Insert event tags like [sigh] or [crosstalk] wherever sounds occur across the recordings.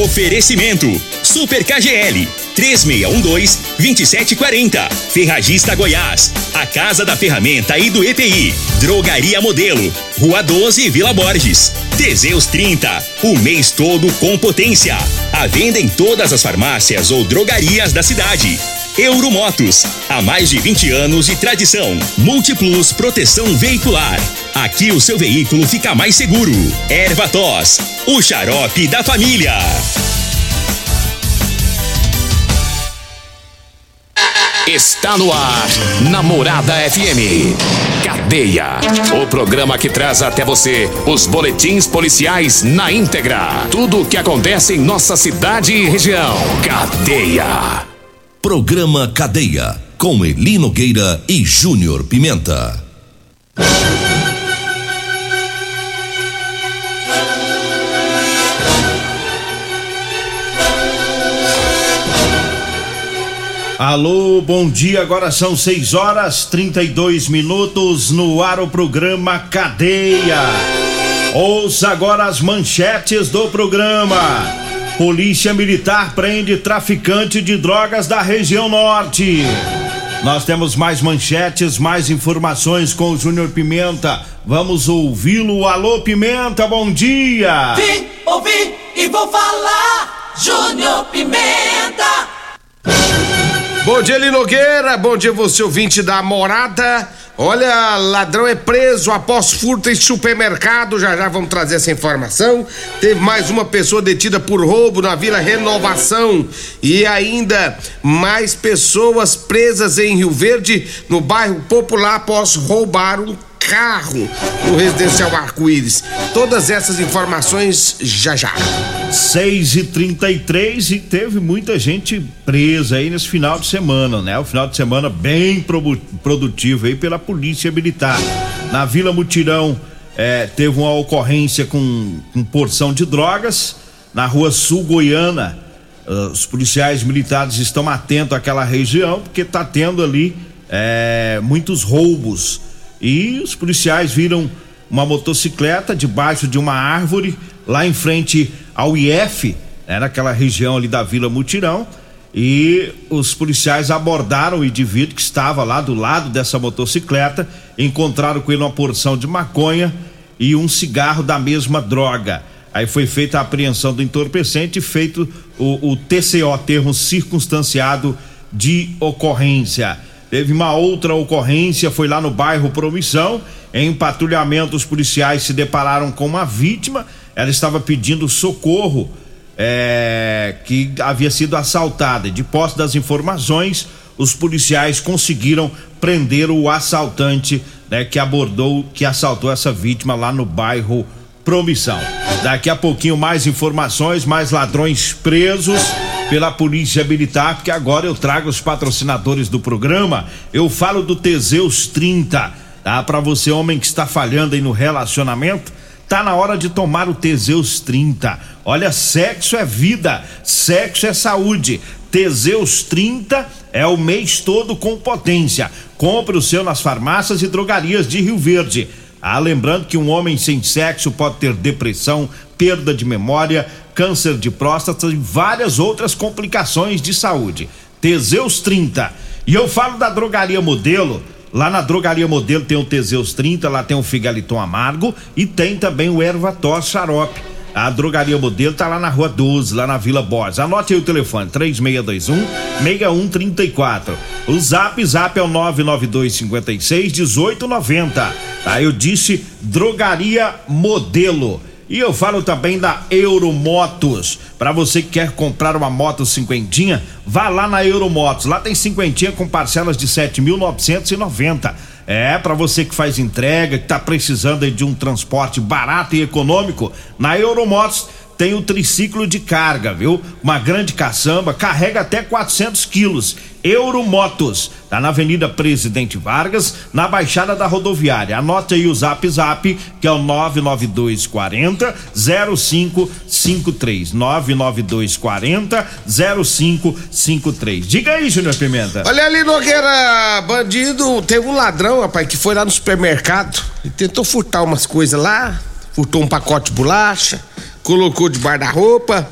Oferecimento Super KGL 3612-2740. Ferragista Goiás. A Casa da Ferramenta e do EPI. Drogaria Modelo. Rua 12, Vila Borges. Teseus 30. O mês todo com potência. A venda em todas as farmácias ou drogarias da cidade. Euromotos. Há mais de 20 anos de tradição. Múltiplos Proteção Veicular. Aqui o seu veículo fica mais seguro. Ervatos. O xarope da família. Está no ar, Namorada FM. Cadeia. O programa que traz até você os boletins policiais na íntegra. Tudo o que acontece em nossa cidade e região. Cadeia. Programa Cadeia. Com Elino Nogueira e Júnior Pimenta. Alô, bom dia. Agora são 6 horas 32 minutos no ar o programa Cadeia. Ouça agora as manchetes do programa. Polícia Militar prende traficante de drogas da região norte. Nós temos mais manchetes, mais informações com o Júnior Pimenta. Vamos ouvi-lo. Alô, Pimenta, bom dia. Vim, ouvi e vou falar. Júnior Pimenta. Bom dia, Linogueira. Bom dia, você ouvinte da morada. Olha, ladrão é preso após furto em supermercado. Já já vamos trazer essa informação. Teve mais uma pessoa detida por roubo na Vila Renovação. E ainda mais pessoas presas em Rio Verde, no bairro Popular, após roubar um carro no residencial Arco-Íris. Todas essas informações já já. 6 e 33 e teve muita gente presa aí nesse final de semana, né? O final de semana bem produtivo aí pela Polícia Militar. Na Vila Mutirão é, teve uma ocorrência com, com porção de drogas. Na rua Sul Goiana, os policiais militares estão atentos àquela região porque tá tendo ali é, muitos roubos e os policiais viram uma motocicleta debaixo de uma árvore lá em frente ao IF, né, naquela região ali da Vila Mutirão. E os policiais abordaram o indivíduo que estava lá do lado dessa motocicleta, encontraram com ele uma porção de maconha e um cigarro da mesma droga. Aí foi feita a apreensão do entorpecente e feito o, o TCO, termo circunstanciado de ocorrência. Teve uma outra ocorrência, foi lá no bairro Promissão. Em patrulhamento, os policiais se depararam com uma vítima. Ela estava pedindo socorro, é, que havia sido assaltada. De posse das informações, os policiais conseguiram prender o assaltante, né, que abordou, que assaltou essa vítima lá no bairro Promissão. Daqui a pouquinho mais informações, mais ladrões presos pela Polícia Militar, porque agora eu trago os patrocinadores do programa. Eu falo do Teseus 30, tá? Para você, homem que está falhando aí no relacionamento, tá na hora de tomar o Teseus 30. Olha, sexo é vida, sexo é saúde. Teseus 30 é o mês todo com potência. Compre o seu nas farmácias e drogarias de Rio Verde. Ah, lembrando que um homem sem sexo pode ter depressão, perda de memória, câncer de próstata e várias outras complicações de saúde. Teseus 30. E eu falo da drogaria modelo. Lá na drogaria modelo tem o Teseus 30, lá tem o Figaliton Amargo e tem também o Ervator Xarope. A drogaria modelo tá lá na rua 12, lá na Vila Borges. Anote aí o telefone: 3621 6134. O zap zap é o 992 56 1890. Tá? Eu disse drogaria modelo. E eu falo também da Euromotos. Para você que quer comprar uma moto cinquentinha, vá lá na Euromotos. Lá tem cinquentinha com parcelas de 7.990. É, para você que faz entrega, que tá precisando de um transporte barato e econômico, na Euromotos tem o triciclo de carga, viu? Uma grande caçamba, carrega até 400 quilos. Euromotos, tá na Avenida Presidente Vargas, na Baixada da Rodoviária. Anote aí o Zap Zap, que é o 99240 0553. 99240 0553. Diga aí, Júnior Pimenta. Olha ali, Nogueira, bandido, teve um ladrão, rapaz, que foi lá no supermercado e tentou furtar umas coisas lá, furtou um pacote de bolacha colocou debaixo da roupa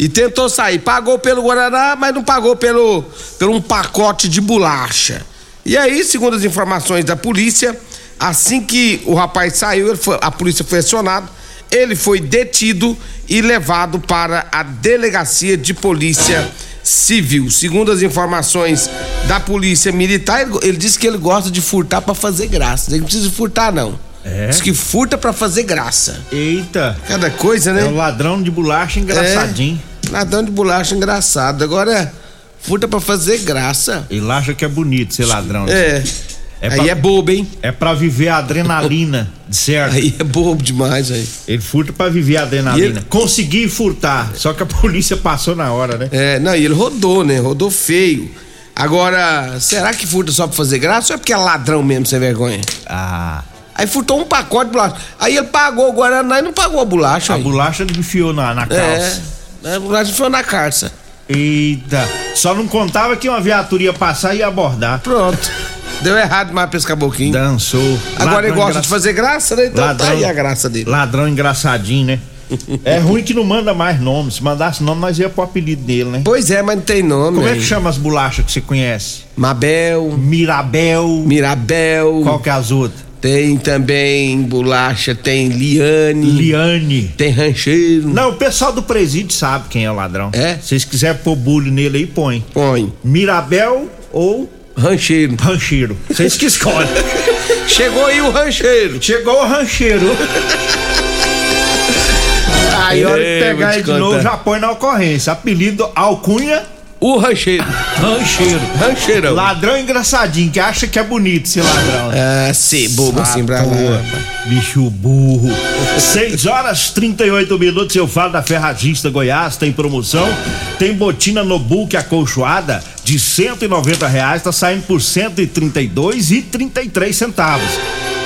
E tentou sair. Pagou pelo Guaraná, mas não pagou pelo, pelo um pacote de bolacha. E aí, segundo as informações da polícia, assim que o rapaz saiu, foi, a polícia foi acionada, ele foi detido e levado para a delegacia de polícia civil. Segundo as informações da polícia militar, ele, ele disse que ele gosta de furtar para fazer graça. Ele não precisa furtar, não. É? Diz que furta para fazer graça. Eita. Cada coisa, né? É um ladrão de bolacha engraçadinho. É, ladrão de bolacha engraçado. Agora, furta para fazer graça. Ele acha que é bonito ser ladrão. né? É. É aí pra- é bobo, hein? É pra viver a adrenalina, de certo? Aí é bobo demais, aí. Ele furta pra viver a adrenalina. Ele- Consegui furtar, só que a [laughs] polícia passou na hora, né? É, não, e ele rodou, né? Rodou feio. Agora, será que furta só pra fazer graça ou é porque é ladrão mesmo, sem vergonha? Ah, Aí furtou um pacote de bolacha. Aí ele pagou o Guaraná e não pagou a bolacha. a aí. bolacha ele enfiou na, na calça. É, a bolacha foi na calça. Eita, só não contava que uma viatura ia passar e ia abordar. Pronto. Deu errado mais pra esse caboclinho. Dançou. Agora ele Ladrão gosta engra- de fazer graça, né? Então tá aí a graça dele. Ladrão engraçadinho, né? é ruim que não manda mais nome. Se mandasse nome, nós ia pro apelido dele, né? Pois é, mas não tem nome. Como é que aí. chama as bolachas que você conhece? Mabel, Mirabel. Mirabel. Qual que é as outras? Tem também bolacha, tem Liane. Liane. Tem rancheiro. Não, o pessoal do presídio sabe quem é o ladrão. É? Se vocês quiserem pôr bullying nele aí, põe. Põe. Mirabel ou Rancheiro. rancheiro. Vocês que escolhem. [laughs] Chegou aí o rancheiro. Chegou o rancheiro. Aí, hora de pegar ele de novo, já põe na ocorrência. Apelido Alcunha O rancheiro. Rancheiro. Rancheirão. Ladrão engraçadinho, que acha que é bonito ser ladrão. Ah, se bobo assim pra lá. Bicho burro. 6 horas 38 minutos. Eu falo da Ferragista Goiás. Tem promoção. Tem botina no book acolchoada de 190 reais. Tá saindo por 132 e 33 centavos.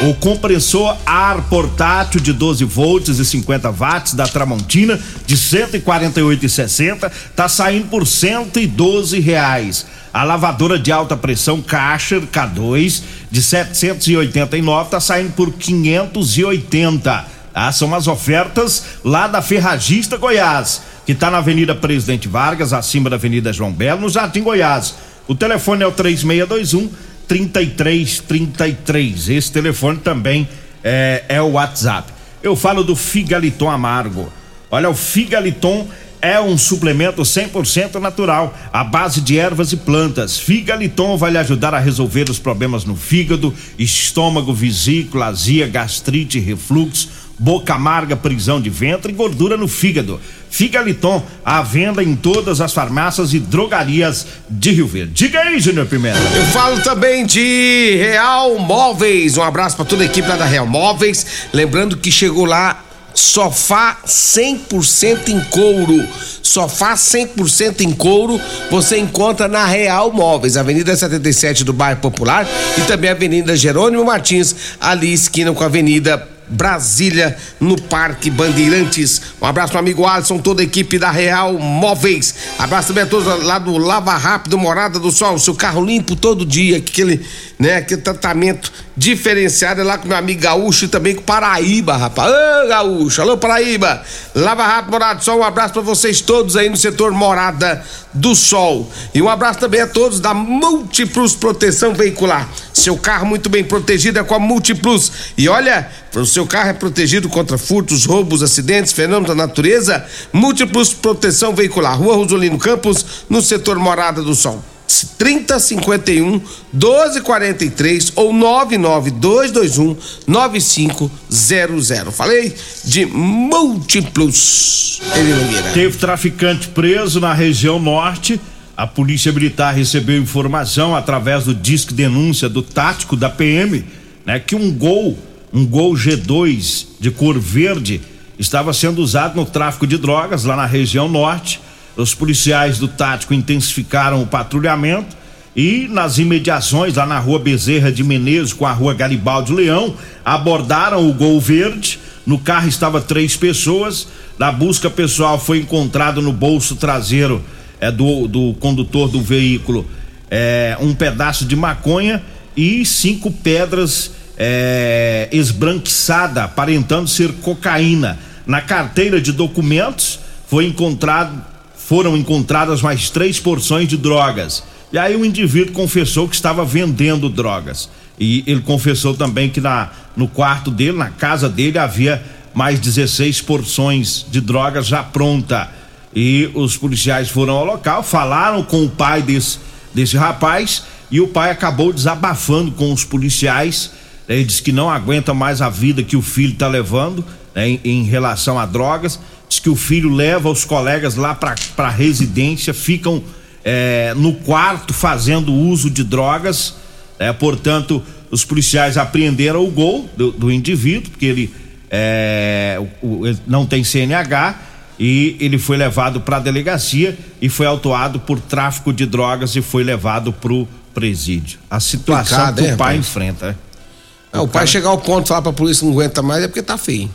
O compressor ar portátil de 12 volts e 50 watts da Tramontina de 148,60 tá saindo por 112 reais. A lavadora de alta pressão Karcher K2 de 789 tá saindo por 580. Ah, são as ofertas lá da Ferragista Goiás, que tá na Avenida Presidente Vargas, acima da Avenida João Belo, no Jardim Goiás. O telefone é o 3621 3333. Esse telefone também é, é o WhatsApp. Eu falo do Figaliton Amargo. Olha, o Figaliton é um suplemento 100% natural, à base de ervas e plantas. Figaliton vai lhe ajudar a resolver os problemas no fígado, estômago, vesícula, azia, gastrite, refluxo, boca amarga, prisão de ventre e gordura no fígado. Figaliton, à venda em todas as farmácias e drogarias de Rio Verde. Diga aí, Júnior Pimenta. Eu falo também de Real Móveis. Um abraço pra toda a equipe lá da Real Móveis. Lembrando que chegou lá sofá 100% em couro. Sofá 100% em couro você encontra na Real Móveis, Avenida 77 do Bairro Popular e também Avenida Jerônimo Martins, ali esquina com a Avenida Brasília, no Parque Bandeirantes. Um abraço pro amigo Alisson, toda a equipe da Real Móveis. Abraço também a todos lá do Lava Rápido, Morada do Sol, seu carro limpo todo dia, aquele, né, aquele tratamento diferenciado é lá com meu amigo Gaúcho e também com Paraíba, rapaz. Ô, Gaúcho, alô, Paraíba. Lava Rápido, Morada do Sol, um abraço pra vocês todos aí no setor Morada do Sol. E um abraço também a todos da Multiplus Proteção Veicular. Seu carro muito bem protegido é com a Multiplus. E olha, o seu carro é protegido contra furtos, roubos, acidentes, fenômenos da natureza. Múltiplos Proteção Veicular, Rua Rosolino Campos, no setor Morada do Sol. 3051 1243 ou 99221 9500. Falei de múltiplos. Teve traficante preso na região norte. A polícia militar recebeu informação através do disque denúncia do tático da PM, né, que um gol, um gol G2 de cor verde estava sendo usado no tráfico de drogas lá na região norte. Os policiais do tático intensificaram o patrulhamento e nas imediações lá na rua Bezerra de Menezes com a rua Garibaldi Leão abordaram o gol verde. No carro estava três pessoas. Na busca pessoal foi encontrado no bolso traseiro é, do, do condutor do veículo é, um pedaço de maconha e cinco pedras é, esbranquiçada, aparentando ser cocaína. Na carteira de documentos foi encontrado foram encontradas mais três porções de drogas. E aí o indivíduo confessou que estava vendendo drogas. E ele confessou também que na, no quarto dele, na casa dele, havia mais 16 porções de drogas já pronta. E os policiais foram ao local, falaram com o pai desse, desse rapaz e o pai acabou desabafando com os policiais. Ele disse que não aguenta mais a vida que o filho está levando né, em, em, relação a drogas. Diz que o filho leva os colegas lá para a residência, ficam é, no quarto fazendo uso de drogas. É, portanto, os policiais apreenderam o gol do, do indivíduo, porque ele, é, o, ele não tem CNH e ele foi levado para a delegacia e foi autuado por tráfico de drogas e foi levado pro presídio. A situação Picado, que o é, pai enfrenta. Né? É, o, o pai cara... chegar ao ponto de falar pra polícia que não aguenta mais é porque tá feio.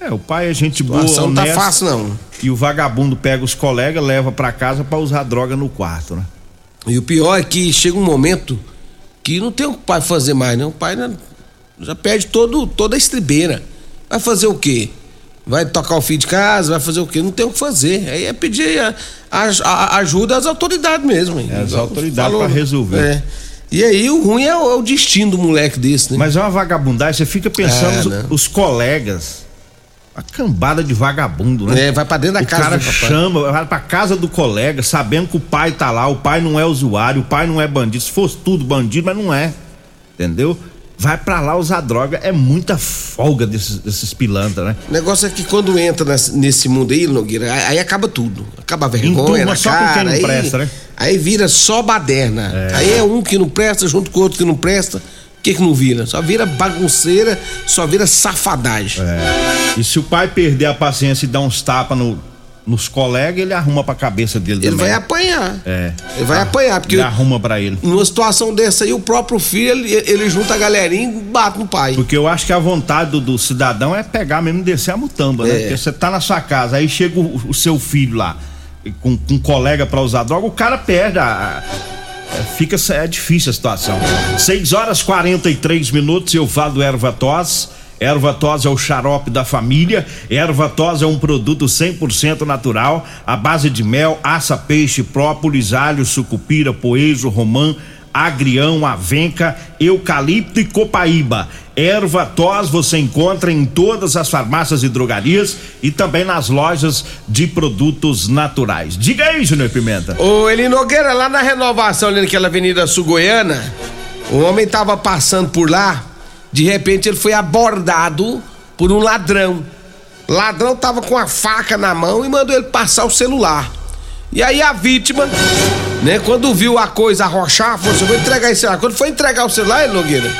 É, o pai é gente boa, honesta, não tá fácil não. E o vagabundo pega os colegas, leva para casa para usar droga no quarto, né? E o pior é que chega um momento que não tem o que o pai fazer mais, né? O pai já perde todo, toda a estribeira. Vai fazer o quê? Vai tocar o filho de casa, vai fazer o quê? Não tem o que fazer. Aí é pedir a, a, a ajuda às autoridades mesmo. É, as autoridades para resolver. É. E aí o ruim é o, é o, destino do moleque desse, né? Mas é uma vagabundagem, você fica pensando é, os, né? os, colegas. A cambada de vagabundo, né? É, vai pra dentro da o casa. O cara chama, vai pra casa do colega, sabendo que o pai tá lá, o pai não é usuário, o pai não é bandido. Se fosse tudo bandido, mas não é. Entendeu? Vai para lá usar droga. É muita folga desses, desses pilantras, né? O negócio é que quando entra nesse, nesse mundo aí, Nogueira, aí, acaba tudo. Acaba a vergonha na só cara. Quem não aí, presta, né? Aí vira só baderna. É. Aí é um que não presta junto com o outro que não presta. O que que não vira? Só vira bagunceira, só vira safadagem. É. E se o pai perder a paciência e dar uns tapas no nos colegas, ele arruma pra cabeça dele Ele também. vai apanhar. É. Ele vai ah, apanhar, porque. Ele arruma pra ele. Numa situação dessa aí, o próprio filho, ele, ele junta a galerinha e bate no pai. Porque eu acho que a vontade do, do cidadão é pegar mesmo e descer a mutamba, né? é. né? Porque você tá na sua casa, aí chega o, o seu filho lá, com, com um colega pra usar droga, o cara perde a. a é, fica é difícil a situação. 6 horas 43 minutos, eu falo do erva tos Erva tos é o xarope da família. Erva tos é um produto 100% natural, à base de mel, aça, peixe, própolis, alho, sucupira, poejo, romã, agrião, avenca, eucalipto e copaíba. Erva tos você encontra em todas as farmácias e drogarias e também nas lojas de produtos naturais. Diga aí, Júnior Pimenta. Ô, Eli Nogueira, lá na renovação, ali naquela avenida sul-goiana, o homem tava passando por lá de repente ele foi abordado por um ladrão. O ladrão tava com a faca na mão e mandou ele passar o celular. E aí a vítima, né, quando viu a coisa arrochar, falou assim: vou entregar esse celular. Quando foi entregar o celular, ele, Nogueira,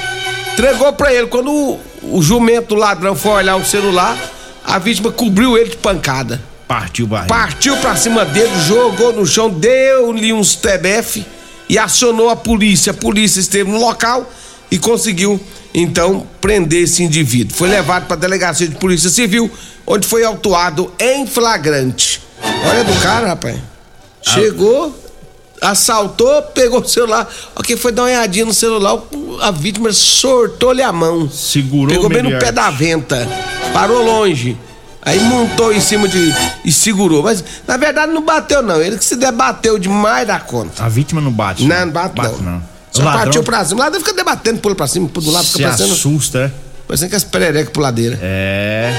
entregou pra ele. Quando o, o jumento do ladrão foi olhar o celular, a vítima cobriu ele de pancada. Partiu barriga. Partiu pra cima dele, jogou no chão, deu-lhe uns TBF e acionou a polícia. A polícia esteve no local e conseguiu então prender esse indivíduo. Foi levado para a delegacia de polícia civil, onde foi autuado em flagrante. Olha do cara, rapaz. Chegou, assaltou, pegou o celular. Ok, foi dar uma olhadinha no celular, a vítima sortou-lhe a mão. Segurou Pegou bem no pé da venta. Parou longe. Aí montou em cima de. e segurou. Mas na verdade não bateu, não. Ele que se debateu demais da conta. A vítima não bate. Não, não bate, bate não. não. Só ladrão... partiu pra cima. O ladrão fica debatendo, pula pra cima, pula do lado, fica Se parecendo. assusta, é? Parecendo que as pererecas pro ladeira. É.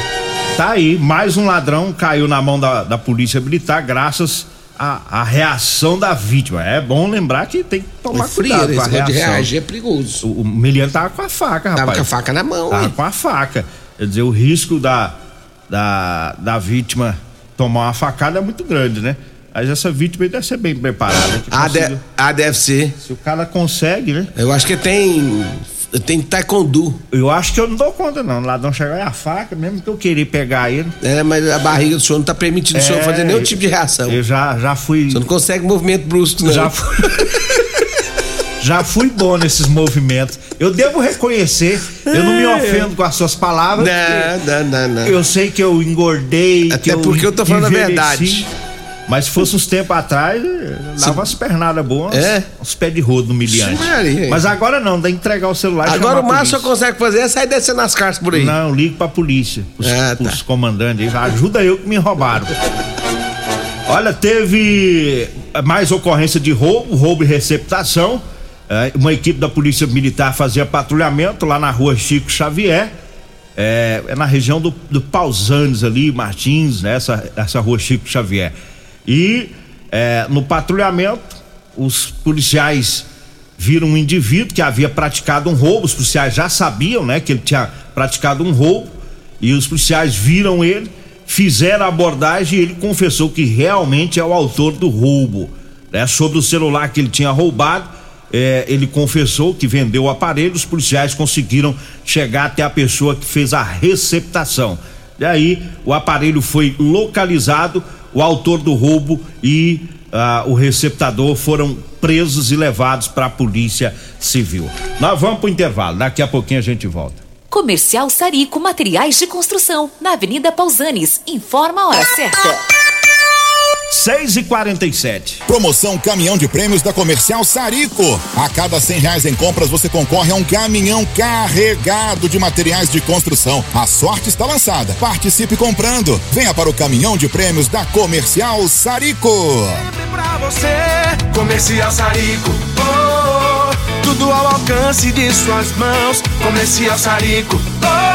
Tá aí, mais um ladrão caiu na mão da, da polícia militar, graças à, à reação da vítima. É bom lembrar que tem que tomar é frio, cuidado com a reação. de reagir é perigoso. O, o Meliano tava com a faca, rapaz. Tava com a faca na mão, Tava com a faca. Quer dizer, o risco da, da, da vítima tomar uma facada é muito grande, né? Mas essa vítima deve ser bem preparada. Ah, de, ah, deve ser. Se o cara consegue, né? Eu acho que tem. Tem taekwondo. Eu acho que eu não dou conta, não. O ladrão chegar a faca, mesmo que eu queria pegar ele. É, mas a barriga do senhor não tá permitindo é, o senhor fazer nenhum tipo de reação. Eu já, já fui. Você não consegue movimento brusco, não. Já fui. [laughs] já fui bom nesses movimentos. Eu devo reconhecer, eu não me é. ofendo com as suas palavras. Não, não, não, não. Eu sei que eu engordei. Até eu porque eu tô falando a verdade. Mas se fosse uns tempos atrás, dava umas pernadas boas, é. uns pés de rodo no miliante. Mas agora não, dá entregar o celular Agora o que consegue fazer é sair descendo as cartas por aí. Não, ligo pra polícia, os, ah, tá. os comandantes aí, ajuda eu que me roubaram. Olha, teve mais ocorrência de roubo, roubo e receptação. É, uma equipe da Polícia Militar fazia patrulhamento lá na rua Chico Xavier. É, é na região do, do Pausanes ali, Martins, né? essa, essa rua Chico Xavier. E é, no patrulhamento, os policiais viram um indivíduo que havia praticado um roubo. Os policiais já sabiam, né, que ele tinha praticado um roubo. E os policiais viram ele fizeram a abordagem e ele confessou que realmente é o autor do roubo. Né? Sobre o celular que ele tinha roubado, é, ele confessou que vendeu o aparelho, os policiais conseguiram chegar até a pessoa que fez a receptação. E aí o aparelho foi localizado, o autor do roubo e ah, o receptador foram presos e levados para a polícia civil. Nós vamos para o intervalo, daqui a pouquinho a gente volta. Comercial Sarico Materiais de Construção, na Avenida Pausanes. Informa a hora certa. 6 e 47 Promoção Caminhão de Prêmios da Comercial Sarico. A cada cem reais em compras você concorre a um caminhão carregado de materiais de construção. A sorte está lançada. Participe comprando. Venha para o Caminhão de Prêmios da Comercial Sarico. Sempre pra você, Comercial Sarico. Oh, tudo ao alcance de suas mãos. Comercial Sarico, oh, oh,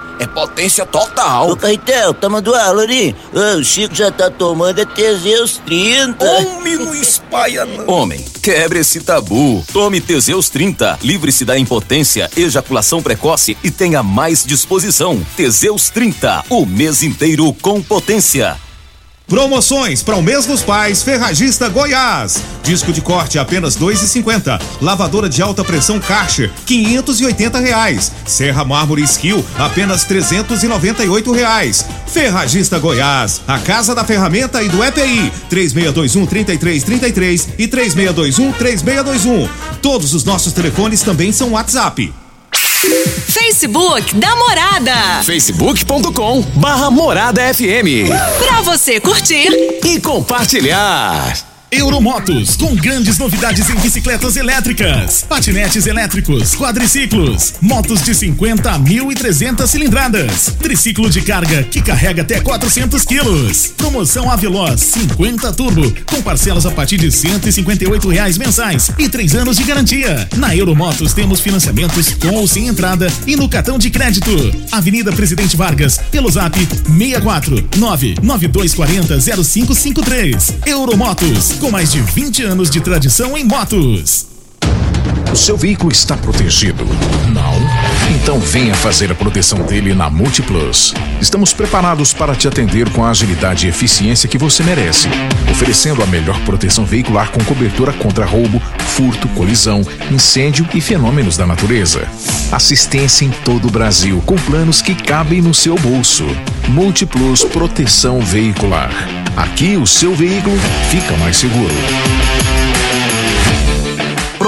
É potência total. Ô, Caetel, tá mandando? Ô, o Chico já tá tomando é Teseus 30. Homem, não espalha não. Homem, quebre esse tabu. Tome Teseus 30. Livre-se da impotência, ejaculação precoce e tenha mais disposição. Teseus 30. O mês inteiro com potência. Promoções para o mês dos pais, Ferragista Goiás. Disco de corte apenas dois e cinquenta. Lavadora de alta pressão Karcher, quinhentos e oitenta reais. Serra Mármore Skill, apenas trezentos e noventa e oito reais. Ferragista Goiás, a casa da ferramenta e do EPI, três meia dois um trinta e três trinta e três e três dois um três dois um. Todos os nossos telefones também são WhatsApp. Facebook da Morada. facebook.com barra Morada FM. Pra você curtir e compartilhar. Euromotos, com grandes novidades em bicicletas elétricas, patinetes elétricos, quadriciclos, motos de 50 a 1.300 cilindradas, triciclo de carga que carrega até 400 quilos. Promoção Aveloz 50 Turbo, com parcelas a partir de 158 reais mensais e três anos de garantia. Na Euromotos temos financiamentos com ou sem entrada e no cartão de crédito. Avenida Presidente Vargas, pelo zap 64 99240 0553. Euromotos com mais de 20 anos de tradição em motos. O seu veículo está protegido? Não? Então venha fazer a proteção dele na Multiplus. Estamos preparados para te atender com a agilidade e eficiência que você merece, oferecendo a melhor proteção veicular com cobertura contra roubo, furto, colisão, incêndio e fenômenos da natureza. Assistência em todo o Brasil com planos que cabem no seu bolso. Multiplus Proteção Veicular. Aqui o seu veículo fica mais seguro.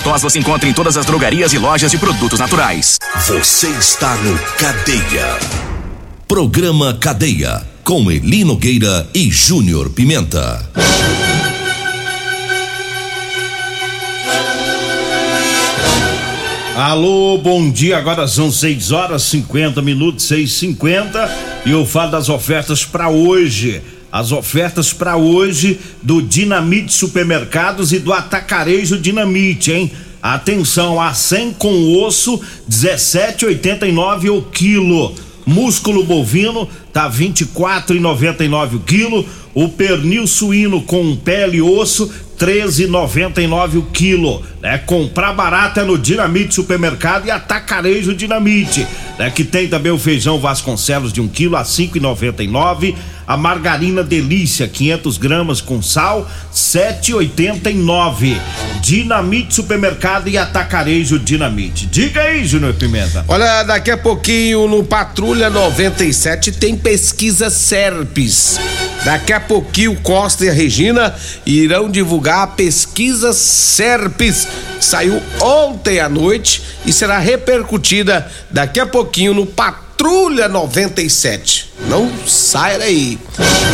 Ervatós você encontra em todas as drogarias e lojas de produtos naturais. Você está no Cadeia. Programa Cadeia. Com Eli Nogueira e Júnior Pimenta. Alô, bom dia. Agora são 6 horas 50 minutos, 6 50 e eu falo das ofertas para hoje. As ofertas para hoje do Dinamite Supermercados e do Atacarejo Dinamite, hein? Atenção, a 100 com osso, 17,89 o quilo. Músculo bovino, tá 24,99 o quilo. O pernil suíno com pele e osso 13,99 o quilo, né? Comprar barata no Dinamite Supermercado e Atacarejo Dinamite, né? Que tem também o feijão Vasconcelos de um quilo a 5,99, a margarina Delícia 500 gramas com sal 7,89. Dinamite Supermercado e Atacarejo Dinamite. Diga aí, Júnior Pimenta. Olha, daqui a pouquinho no Patrulha 97 tem pesquisa Serpes. Daqui a pouquinho Costa e a Regina irão divulgar a pesquisa Serpes. Saiu ontem à noite e será repercutida daqui a pouquinho no Patrulha 97. Não sai daí.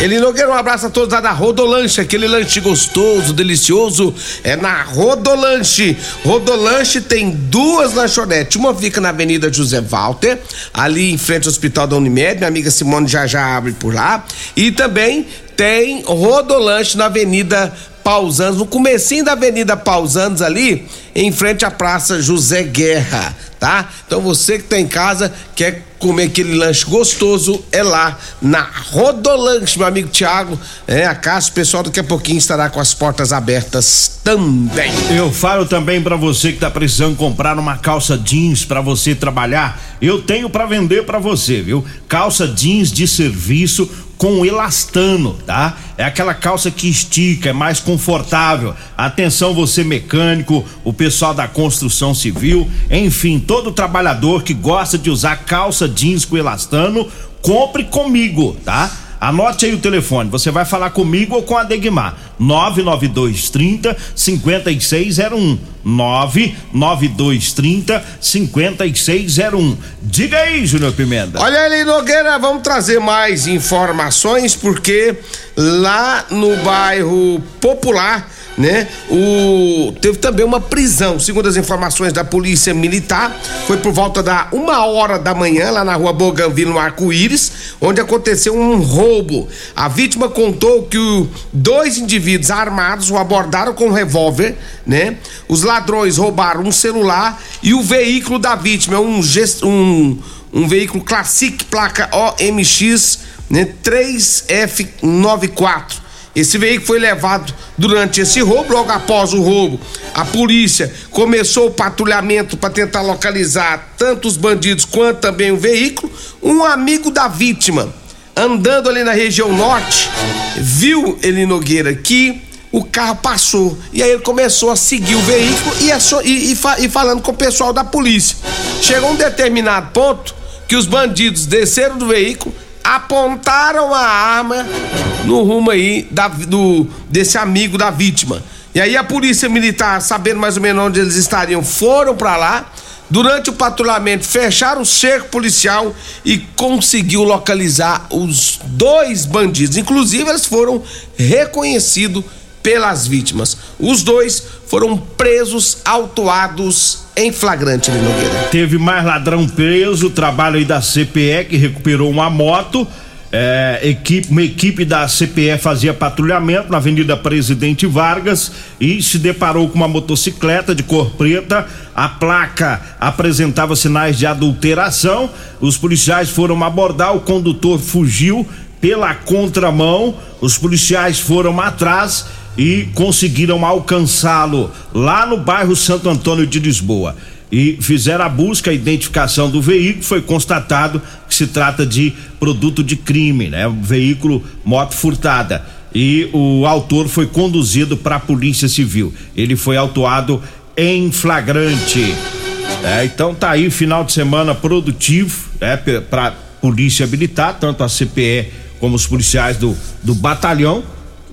Ele Nogueira, um abraço a todos lá da Rodolanche, aquele lanche gostoso, delicioso, é na Rodolanche. Rodolanche tem duas lanchonetes, uma fica na Avenida José Walter, ali em frente ao Hospital da Unimed, minha amiga Simone já já abre por lá, e também tem Rodolanche na Avenida Pausanos, no comecinho da Avenida Pausanos ali, em frente à Praça José Guerra, tá? Então você que tá em casa, quer comer aquele lanche gostoso, é lá na Rodolanche, meu amigo Tiago, é a casa, o pessoal daqui a pouquinho estará com as portas abertas também. Eu falo também para você que tá precisando comprar uma calça jeans para você trabalhar, eu tenho para vender para você, viu? Calça jeans de serviço com elastano, tá? É aquela calça que estica, é mais confortável. Atenção você mecânico, o pessoal da construção civil, enfim, todo trabalhador que gosta de usar calça jeans com elastano, compre comigo, tá? Anote aí o telefone, você vai falar comigo ou com a Degmar. 99230 5601. 99230 5601. Diga aí, Júnior Pimenta. Olha ali, Nogueira, vamos trazer mais informações porque lá no bairro Popular né? O teve também uma prisão, segundo as informações da polícia militar, foi por volta da uma hora da manhã lá na rua Bougainville no Arco-Íris, onde aconteceu um roubo. A vítima contou que o, dois indivíduos armados o abordaram com um revólver, né? Os ladrões roubaram um celular e o veículo da vítima, um um, um veículo Classic placa OMX, né? 3F94 esse veículo foi levado durante esse roubo. Logo após o roubo, a polícia começou o patrulhamento para tentar localizar tanto os bandidos quanto também o veículo. Um amigo da vítima, andando ali na região norte, viu ele Nogueira que o carro passou. E aí ele começou a seguir o veículo e, e, e, e falando com o pessoal da polícia. Chegou um determinado ponto que os bandidos desceram do veículo apontaram a arma no rumo aí da, do, desse amigo da vítima. E aí a polícia militar, sabendo mais ou menos onde eles estariam, foram para lá. Durante o patrulhamento, fecharam o cerco policial e conseguiu localizar os dois bandidos. Inclusive, eles foram reconhecidos pelas vítimas. Os dois foram presos, autuados em flagrante, Nogueira. Teve mais ladrão preso, trabalho aí da CPE que recuperou uma moto. É, equipe, uma equipe da CPE fazia patrulhamento na Avenida Presidente Vargas e se deparou com uma motocicleta de cor preta. A placa apresentava sinais de adulteração. Os policiais foram abordar, o condutor fugiu pela contramão. Os policiais foram atrás e conseguiram alcançá-lo lá no bairro Santo Antônio de Lisboa. E fizeram a busca, a identificação do veículo, foi constatado que se trata de produto de crime, né? Um veículo moto furtada. E o autor foi conduzido para a Polícia Civil. Ele foi autuado em flagrante. É, então tá aí final de semana produtivo, é, para Polícia Militar, tanto a CPE como os policiais do, do batalhão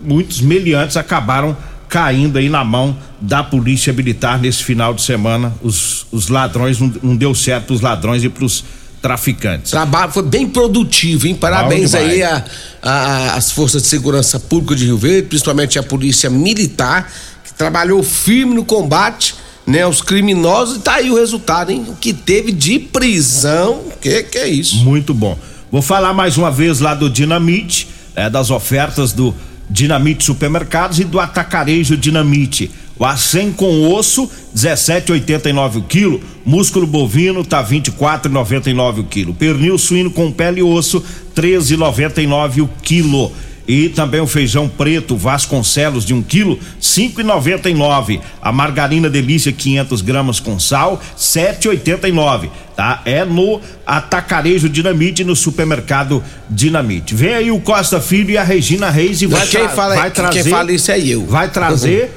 muitos meliantes acabaram caindo aí na mão da polícia militar nesse final de semana. Os, os ladrões, não, não deu certo os ladrões e pros traficantes. Trabalho foi bem produtivo, hein? Parabéns aí a, a, as forças de segurança pública de Rio Verde, principalmente a polícia militar, que trabalhou firme no combate, né? Os criminosos e tá aí o resultado, hein? O que teve de prisão, que que é isso? Muito bom. Vou falar mais uma vez lá do Dinamite, é, das ofertas do Dinamite Supermercados e do Atacarejo Dinamite. O acém com osso, 17,89 o quilo. Músculo bovino tá 24,99 o quilo. Pernil suíno com pele e osso, 13,99 o quilo. E também o feijão preto Vasconcelos de um quilo, cinco e noventa e nove. A margarina delícia 500 gramas com sal, sete oitenta e nove. Tá? É no Atacarejo Dinamite no supermercado Dinamite. Vem aí o Costa Filho e a Regina Reis e vai, quem fala, vai trazer. Quem fala isso é eu. Vai trazer.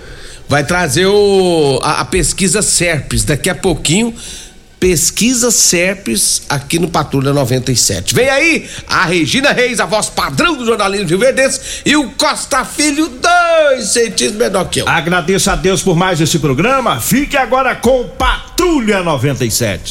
Vai trazer o, a, a pesquisa Serpes daqui a pouquinho Pesquisa Serpes aqui no Patrulha 97. Vem aí a Regina Reis, a voz padrão do jornalismo de Verdes, e o Costa Filho, dois centímetros menor que eu. Agradeço a Deus por mais esse programa. Fique agora com Patrulha 97.